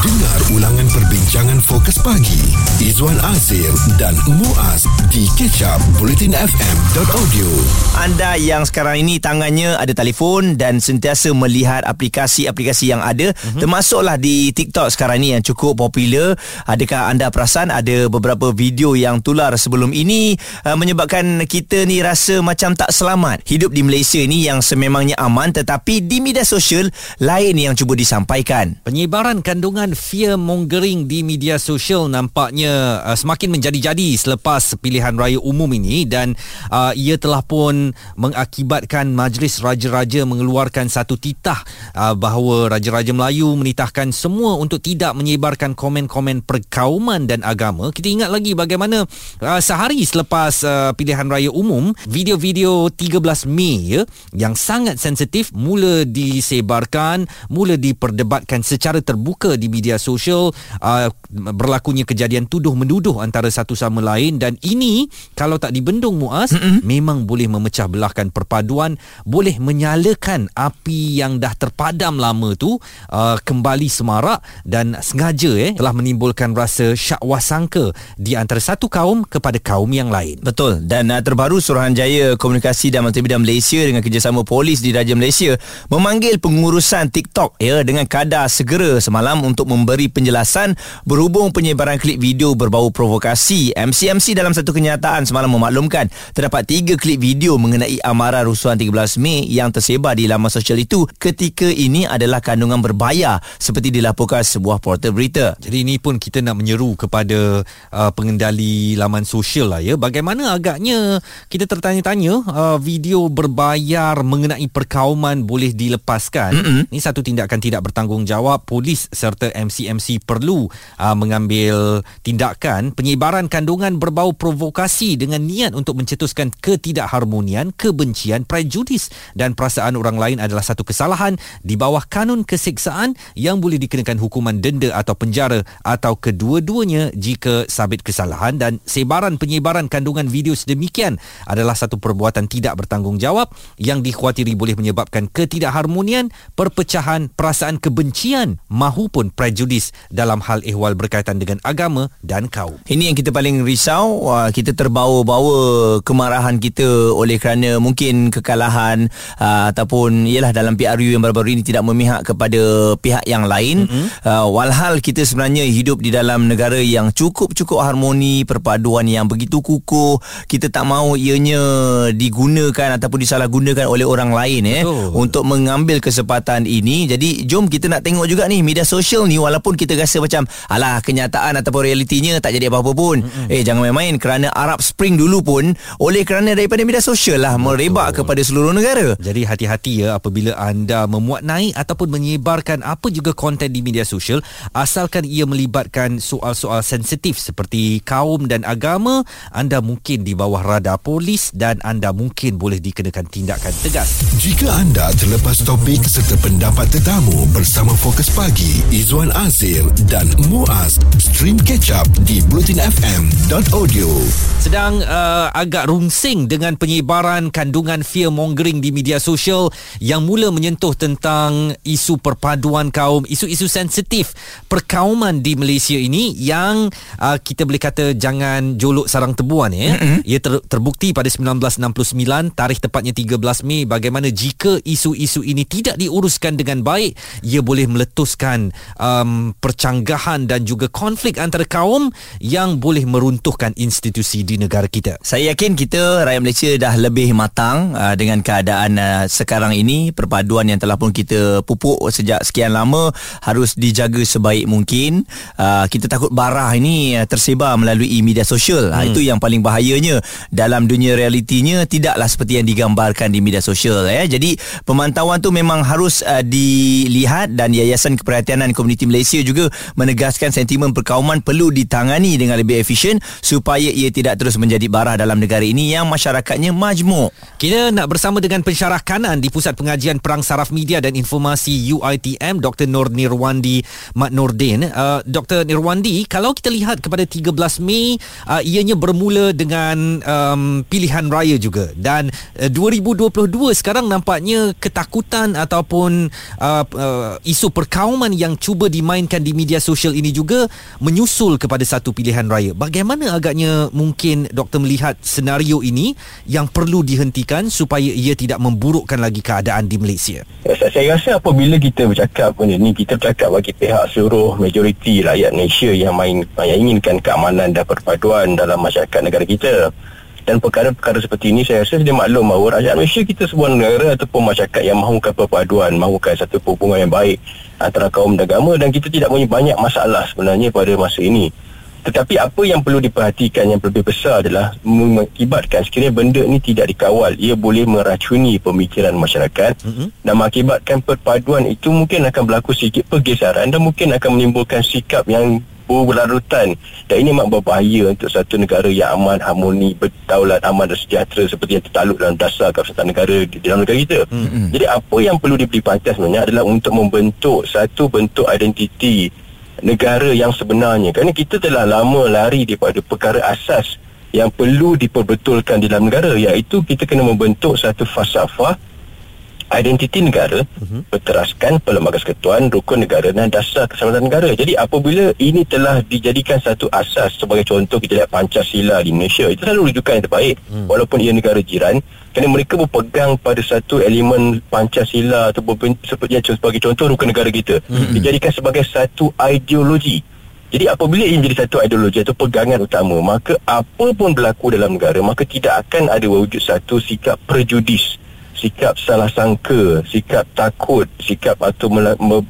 Dengar ulangan perbincangan fokus pagi Izwan Azir dan Muaz di kecap bulletinfm.audio Anda yang sekarang ini tangannya ada telefon dan sentiasa melihat aplikasi-aplikasi yang ada mm-hmm. termasuklah di TikTok sekarang ini yang cukup popular. Adakah anda perasan ada beberapa video yang tular sebelum ini uh, menyebabkan kita ni rasa macam tak selamat. Hidup di Malaysia ni yang sememangnya aman tetapi di media sosial lain yang cuba disampaikan. Penyebaran kandungan fear mongering di media sosial nampaknya uh, semakin menjadi-jadi selepas pilihan raya umum ini dan uh, ia telah pun mengakibatkan Majlis Raja-Raja mengeluarkan satu titah uh, bahawa Raja-Raja Melayu menitahkan semua untuk tidak menyebarkan komen-komen perkauman dan agama. Kita ingat lagi bagaimana uh, sehari selepas uh, pilihan raya umum, video-video 13 Mei ya, yang sangat sensitif mula disebarkan, mula diperdebatkan secara terbuka di media sosial uh, berlakunya kejadian tuduh menduduh antara satu sama lain dan ini kalau tak dibendung Muaz mm-hmm. memang boleh memecah belahkan perpaduan boleh menyalakan api yang dah terpadam lama tu uh, kembali semarak dan sengaja eh telah menimbulkan rasa syakwa sangka di antara satu kaum kepada kaum yang lain betul dan uh, terbaru Suruhanjaya Komunikasi dan Multimedia Malaysia dengan kerjasama polis di Raja Malaysia memanggil pengurusan TikTok ya dengan kadar segera semalam untuk memberi penjelasan berhubung penyebaran klip video berbau provokasi. MCMC dalam satu kenyataan semalam memaklumkan terdapat tiga klip video mengenai amaran rusuhan 13 Mei yang tersebar di laman sosial itu ketika ini adalah kandungan berbahaya seperti dilaporkan sebuah portal berita. Jadi ini pun kita nak menyeru kepada uh, pengendali laman sosial lah ya. Bagaimana agaknya kita tertanya-tanya uh, video berbayar mengenai perkauman boleh dilepaskan. Mm-hmm. Ini satu tindakan tidak bertanggungjawab polis serta MCMC perlu uh, mengambil tindakan penyebaran kandungan berbau provokasi dengan niat untuk mencetuskan ketidakharmonian, kebencian, prejudis dan perasaan orang lain adalah satu kesalahan di bawah kanun keseksaan yang boleh dikenakan hukuman denda atau penjara atau kedua-duanya jika sabit kesalahan dan sebaran penyebaran kandungan video sedemikian adalah satu perbuatan tidak bertanggungjawab yang dikhawatiri boleh menyebabkan ketidakharmonian, perpecahan, perasaan kebencian mahupun prejudis dalam hal ehwal berkaitan dengan agama dan kaum. Ini yang kita paling risau, kita terbawa-bawa kemarahan kita oleh kerana mungkin kekalahan ataupun ialah dalam PRU yang baru-baru ini tidak memihak kepada pihak yang lain. Mm-hmm. Walhal kita sebenarnya hidup di dalam negara yang cukup-cukup harmoni, perpaduan yang begitu kukuh, kita tak mahu ianya digunakan ataupun disalahgunakan oleh orang lain eh untuk mengambil kesempatan ini. Jadi jom kita nak tengok juga ni media sosial ni walaupun kita rasa macam alah kenyataan ataupun realitinya tak jadi apa-apa pun. Mm-hmm. eh jangan main-main. Kerana Arab Spring dulu pun oleh kerana daripada media sosial lah merebak kepada seluruh negara. Jadi hati-hati ya apabila anda memuat naik ataupun menyebarkan apa juga konten di media sosial asalkan ia melibatkan soal-soal sensitif seperti kaum dan agama anda mungkin di bawah radar polis dan anda mungkin boleh dikenakan tindakan tegas. Jika anda terlepas topik serta pendapat tetamu bersama Fokus Pagi Izwan Azir dan Muaz Stream Catch Up di BluetinFM.audio Sedang uh, agak rungsing dengan penyebaran kandungan fear mongering di media sosial yang mula menyentuh tentang isu perpaduan kaum, isu-isu sensitif perkauman di Malaysia ini yang uh, kita boleh kata jangan jolok sarang tebuan ya. Mm-hmm. Ia ter- terbukti pada 1969 tarikh tepatnya 13 Mei bagaimana jika isu-isu ini tidak diuruskan dengan baik ia boleh meletuskan um, percanggahan dan juga konflik antara kaum yang boleh meruntuhkan institusi di negara kita. Saya yakin kita rakyat Malaysia dah lebih matang uh, dengan keadaan uh, sekarang ini perpaduan yang telah pun kita pupuk sejak sekian lama harus dijaga sebaik mungkin. Uh, kita takut barah ini uh, tersebar melalui media sosial. Hmm. Uh, itu yang paling bahayanya dalam dunia realitinya tidaklah seperti yang digambarkan di media sosial ya. Jadi pemantauan tu memang harus uh, dilihat dan Yayasan Keperhatianan Komuniti Malaysia juga menegaskan sentimen perkauman perlu ditangani dengan lebih efisien supaya ia tidak terus menjadi barah dalam negara ini yang masyarakatnya majmuk. Kita nak bersama dengan pensyarah kanan di Pusat Pengajian Perang Saraf Media dan Informasi UITM Dr. Nur Nirwandi Mat Nordin. Uh, Dr. Nirwandi, kalau kita lihat kepada 13 Mei, uh, ianya bermula dengan um, pilihan raya juga dan uh, 2022 sekarang nampaknya ketakutan ataupun uh, uh, isu perkauman yang cuba dimainkan di media sosial ini juga menyusul kepada satu pilihan raya. Bagaimana agaknya mungkin doktor melihat senario ini yang perlu dihentikan supaya ia tidak memburukkan lagi keadaan di Malaysia? Saya, saya rasa apabila kita bercakap benda ni, kita bercakap bagi pihak seluruh majoriti rakyat Malaysia yang main yang inginkan keamanan dan perpaduan dalam masyarakat negara kita dan perkara-perkara seperti ini saya rasa dia maklum bahawa rakyat Malaysia kita sebuah negara ataupun masyarakat yang mahukan perpaduan mahukan satu hubungan yang baik antara kaum dan agama dan kita tidak punya banyak masalah sebenarnya pada masa ini tetapi apa yang perlu diperhatikan yang lebih besar adalah mengakibatkan sekiranya benda ini tidak dikawal ia boleh meracuni pemikiran masyarakat mm-hmm. dan mengakibatkan perpaduan itu mungkin akan berlaku sedikit pergeseran dan mungkin akan menimbulkan sikap yang berlarutan dan ini memang berbahaya untuk satu negara yang aman, harmoni, berdaulat, aman dan sejahtera seperti yang tertaluk dalam dasar keabsahan negara di dalam negara kita. Mm-hmm. Jadi apa yang perlu diberi perhatian sebenarnya adalah untuk membentuk satu bentuk identiti negara yang sebenarnya. Kerana kita telah lama lari daripada perkara asas yang perlu diperbetulkan di dalam negara iaitu kita kena membentuk satu falsafah identiti negara uh-huh. berteraskan perlembagaan kesekutuan rukun negara dan dasar keselamatan negara. Jadi apabila ini telah dijadikan satu asas sebagai contoh kita lihat Pancasila di Malaysia itu selalu rujukan yang terbaik uh-huh. walaupun ia negara jiran kerana mereka berpegang pada satu elemen Pancasila atau seperti sebagai contoh rukun negara kita uh-huh. dijadikan sebagai satu ideologi. Jadi apabila ini menjadi satu ideologi atau pegangan utama maka apa pun berlaku dalam negara maka tidak akan ada wujud satu sikap prejudis sikap salah sangka, sikap takut, sikap atau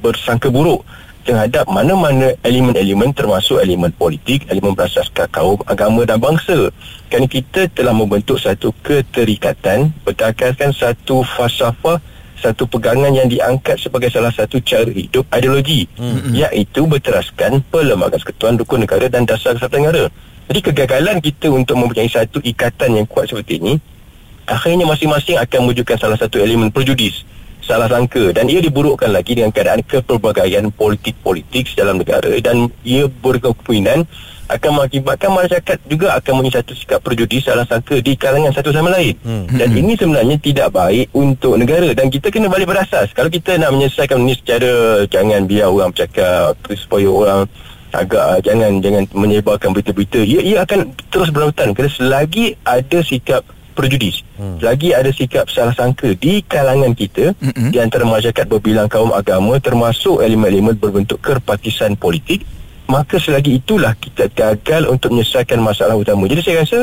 bersangka buruk terhadap mana-mana elemen-elemen termasuk elemen politik, elemen berasaskan kaum, agama dan bangsa. Kerana kita telah membentuk satu keterikatan berdasarkan satu falsafah satu pegangan yang diangkat sebagai salah satu cara hidup ideologi hmm. iaitu berteraskan perlembagaan kesekutuan rukun negara dan dasar kesatuan negara. Jadi kegagalan kita untuk mempunyai satu ikatan yang kuat seperti ini akhirnya masing-masing akan mewujudkan salah satu elemen perjudis salah sangka. Dan ia diburukkan lagi dengan keadaan kepelbagaian politik-politik dalam negara. Dan ia berkemungkinan akan mengakibatkan masyarakat juga akan mempunyai satu sikap perjudis salah sangka di kalangan satu sama lain. Hmm. dan ini sebenarnya tidak baik untuk negara. Dan kita kena balik berasas kalau kita nak menyelesaikan ini secara jangan biar orang bercakap supaya orang agak uh, jangan jangan menyebarkan berita-berita. Ia, ia akan terus berlarutan kerana selagi ada sikap prejudis. Hmm. Lagi ada sikap salah sangka di kalangan kita hmm. di antara masyarakat berbilang kaum agama termasuk elemen-elemen berbentuk kerpatisan politik maka selagi itulah kita gagal untuk menyelesaikan masalah utama. Jadi saya rasa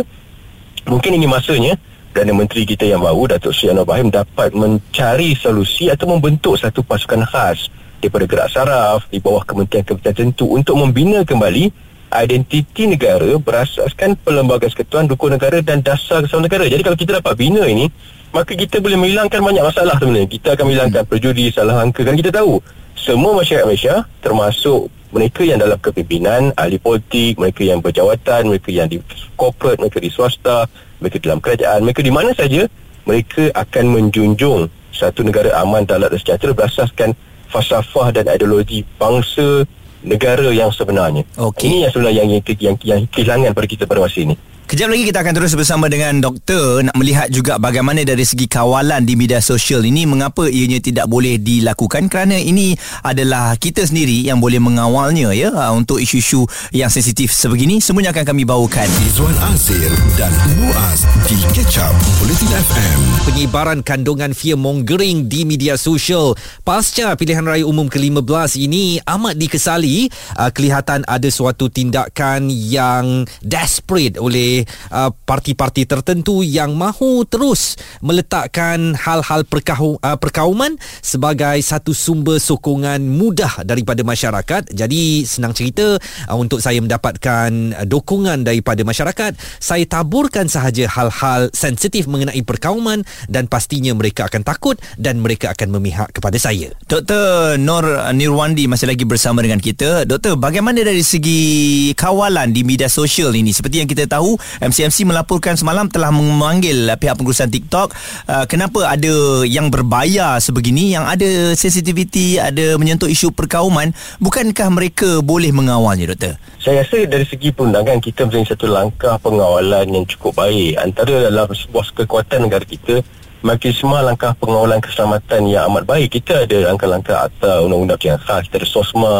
mungkin ini masanya Perdana Menteri kita yang baru Datuk Seri Anwar Ibrahim dapat mencari solusi atau membentuk satu pasukan khas daripada gerak saraf di bawah kementerian-kementerian tertentu untuk membina kembali identiti negara berasaskan perlembagaan kesekutuan dukung negara dan dasar kesatuan negara. Jadi kalau kita dapat bina ini, maka kita boleh menghilangkan banyak masalah sebenarnya. Kita akan menghilangkan hmm. perjudi, salah angka. Kan kita tahu, semua masyarakat Malaysia termasuk mereka yang dalam kepimpinan, ahli politik, mereka yang berjawatan, mereka yang di corporate, mereka di swasta, mereka dalam kerajaan, mereka di mana saja, mereka akan menjunjung satu negara aman, dalat dan sejahtera berasaskan falsafah dan ideologi bangsa negara yang sebenarnya. Okay. Ini yang sebenarnya yang, yang, yang, yang kehilangan pada kita pada masa ini. Kejap lagi kita akan terus bersama dengan doktor nak melihat juga bagaimana dari segi kawalan di media sosial ini mengapa ianya tidak boleh dilakukan kerana ini adalah kita sendiri yang boleh mengawalnya ya ah, untuk isu-isu yang sensitif sebegini semuanya akan kami bawakan. Izwan Azir dan Muaz di Ketchup Politin FM. Penyebaran kandungan fear mongering di media sosial pasca pilihan raya umum ke-15 ini amat dikesali uh, kelihatan ada suatu tindakan yang desperate oleh uh, parti-parti tertentu yang mahu terus meletakkan hal-hal perkau, uh, perkauman sebagai satu sumber sokongan mudah daripada masyarakat. Jadi senang cerita uh, untuk saya mendapatkan uh, dokongan daripada masyarakat, saya taburkan sahaja hal-hal sensitif mengenai perkauman dan pastinya mereka akan takut dan mereka akan memihak kepada saya. Dr. Nur Nirwandi masih lagi bersama dengan kita. Doktor, bagaimana dari segi kawalan di media sosial ini? Seperti yang kita tahu, MCMC melaporkan semalam telah memanggil pihak pengurusan TikTok uh, kenapa ada yang berbayar sebegini yang ada sensitiviti ada menyentuh isu perkauman. Bukankah mereka boleh mengawalnya doktor? Saya rasa dari segi perundangan kita mempunyai satu langkah pengawalan yang cukup baik. Antara dalam sebuah kekuatan negara kita makin semua langkah pengawalan keselamatan yang amat baik. Kita ada langkah-langkah atau undang-undang yang khas kita ada SOSMA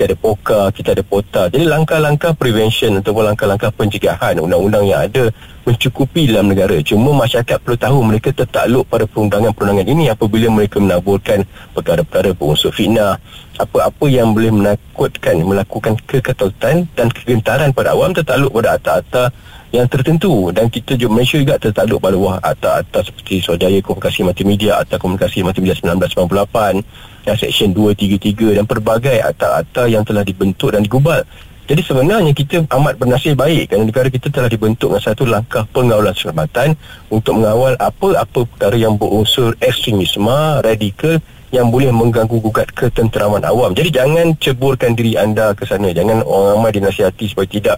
kita ada POKA, kita ada POTA. Jadi langkah-langkah prevention ataupun langkah-langkah pencegahan undang-undang yang ada mencukupi dalam negara. Cuma masyarakat perlu tahu mereka tertakluk pada perundangan-perundangan ini apabila mereka menaburkan perkara-perkara berunsur fitnah, apa-apa yang boleh menakutkan, melakukan keketakutan dan kegentaran pada awam tertakluk pada atas-atas yang tertentu dan kita juga Malaysia juga tertakluk pada wah atas-atas seperti Suruhanjaya Komunikasi Multimedia atau Komunikasi Multimedia 1998 yang Seksyen 233 dan pelbagai atas-atas yang telah dibentuk dan digubal jadi sebenarnya kita amat bernasib baik kerana negara kita telah dibentuk dengan satu langkah pengawalan keselamatan untuk mengawal apa-apa perkara yang berunsur ekstremisme, radikal yang boleh mengganggu gugat ketenteraman awam. Jadi jangan ceburkan diri anda ke sana. Jangan orang ramai dinasihati supaya tidak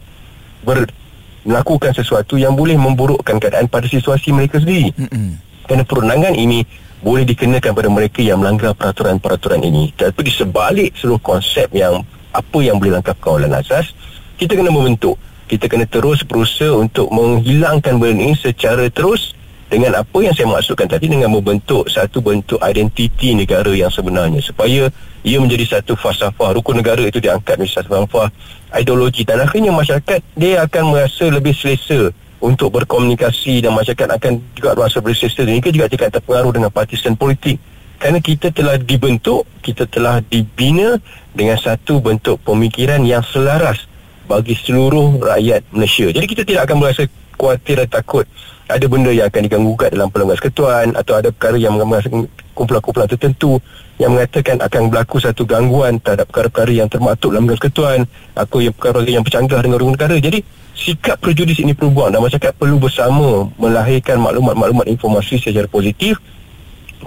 ber, melakukan sesuatu yang boleh memburukkan keadaan pada situasi mereka sendiri. Mm-hmm. Kerana perundangan ini boleh dikenakan pada mereka yang melanggar peraturan-peraturan ini. Tapi di sebalik seluruh konsep yang apa yang boleh langkah kawalan asas, kita kena membentuk. Kita kena terus berusaha untuk menghilangkan benda ini secara terus dengan apa yang saya maksudkan tadi dengan membentuk satu bentuk identiti negara yang sebenarnya. Supaya ia menjadi satu falsafah. Rukun negara itu diangkat menjadi satu falsafah. Ideologi dan akhirnya masyarakat dia akan merasa lebih selesa untuk berkomunikasi dan masyarakat akan juga merasa lebih selesa. Dan ini juga tidak terpengaruh dengan partisan politik. Kerana kita telah dibentuk kita telah dibina dengan satu bentuk pemikiran yang selaras bagi seluruh rakyat Malaysia. Jadi kita tidak akan merasa khawatir dan takut ada benda yang akan diganggu gugat dalam pelanggan ketuan atau ada perkara yang mengatakan kumpulan-kumpulan tertentu yang mengatakan akan berlaku satu gangguan terhadap perkara-perkara yang termaktub dalam kesketuan atau yang perkara yang bercanggah dengan orang negara. Jadi sikap prejudis ini perlu buang. Dan masyarakat perlu bersama melahirkan maklumat-maklumat informasi secara positif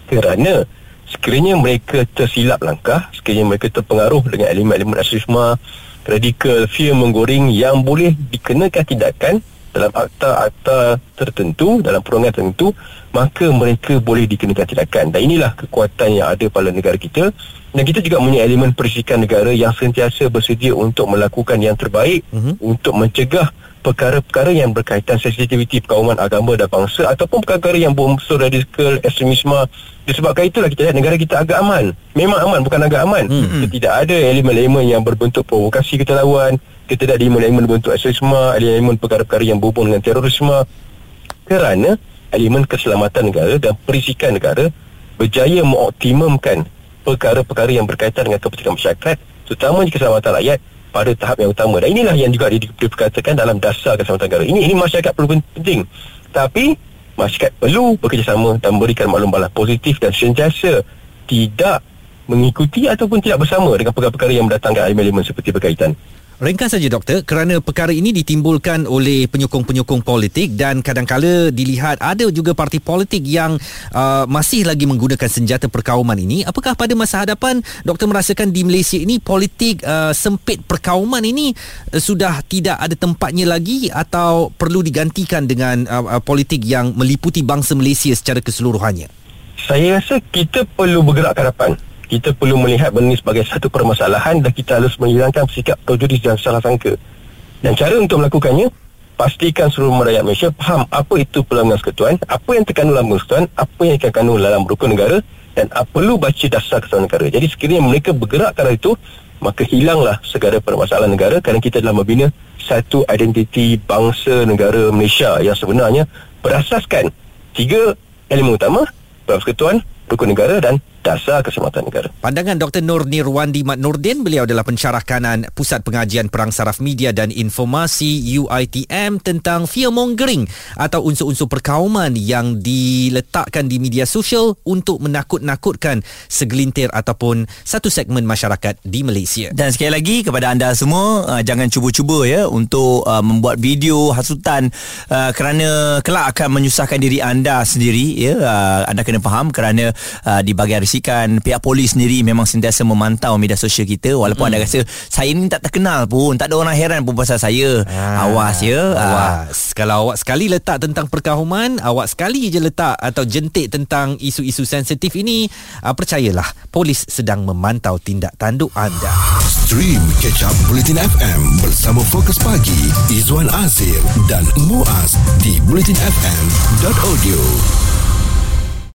kerana sekiranya mereka tersilap langkah sekiranya mereka terpengaruh dengan elemen-elemen rasisme radikal, fear menggoreng yang boleh dikenakan tindakan dalam akta-akta tertentu dalam perundangan tertentu maka mereka boleh dikenakan tindakan. Dan inilah kekuatan yang ada pada negara kita. Dan kita juga punya elemen perisikan negara yang sentiasa bersedia untuk melakukan yang terbaik uh-huh. untuk mencegah perkara-perkara yang berkaitan sensitiviti perkauman agama dan bangsa ataupun perkara yang berunsur radikal ekstremisme. Disebabkan itulah kita lihat negara kita agak aman. Memang aman bukan agak aman. Uh-huh. tidak ada elemen-elemen yang berbentuk provokasi kita lawan kita ada elemen bentuk ekstremisme elemen perkara-perkara yang berhubung dengan terorisme. Kerana elemen keselamatan negara dan perisikan negara berjaya mengoptimumkan perkara-perkara yang berkaitan dengan kepentingan masyarakat terutama keselamatan rakyat pada tahap yang utama. Dan inilah yang juga diperkatakan dalam dasar keselamatan negara. Ini ini masyarakat perlu penting. Tapi masyarakat perlu bekerjasama dan memberikan maklum-maklum positif dan sentiasa tidak mengikuti ataupun tidak bersama dengan perkara-perkara yang mendatangkan elemen-elemen seperti berkaitan Ringkas saja doktor, kerana perkara ini ditimbulkan oleh penyokong-penyokong politik dan kadang-kala dilihat ada juga parti politik yang uh, masih lagi menggunakan senjata perkauman ini. Apakah pada masa hadapan doktor merasakan di Malaysia ini politik uh, sempit perkauman ini uh, sudah tidak ada tempatnya lagi atau perlu digantikan dengan uh, uh, politik yang meliputi bangsa Malaysia secara keseluruhannya? Saya rasa kita perlu bergerak ke hadapan kita perlu melihat benda ini sebagai satu permasalahan dan kita harus menghilangkan sikap prejudis dan salah sangka. Dan cara untuk melakukannya, pastikan seluruh rakyat Malaysia faham apa itu pelanggan ketuan, apa yang terkandung dalam ketuan, apa yang terkandung dalam rukun negara dan apa perlu baca dasar kesatuan negara. Jadi sekiranya mereka bergerak ke arah itu, maka hilanglah segala permasalahan negara kerana kita telah membina satu identiti bangsa negara Malaysia yang sebenarnya berasaskan tiga elemen utama, persekutuan, rukun negara dan dasar keselamatan negara. Pandangan Dr. Nur Nirwandi Mat Nurdin, beliau adalah pensyarah kanan Pusat Pengajian Perang Saraf Media dan Informasi UITM tentang fearmongering atau unsur-unsur perkauman yang diletakkan di media sosial untuk menakut-nakutkan segelintir ataupun satu segmen masyarakat di Malaysia. Dan sekali lagi kepada anda semua, uh, jangan cuba-cuba ya untuk uh, membuat video hasutan uh, kerana kelak akan menyusahkan diri anda sendiri ya. anda kena faham kerana di bahagian pastikan pihak polis sendiri memang sentiasa memantau media sosial kita walaupun hmm. anda rasa saya ni tak terkenal pun tak ada orang heran pun pasal saya ha. awas ya awas ha. kalau awak sekali letak tentang perkauman awak sekali je letak atau jentik tentang isu-isu sensitif ini uh, percayalah polis sedang memantau tindak tanduk anda stream catch up bulletin FM bersama fokus pagi Izwan Azir dan Muaz di bulletinfm.audio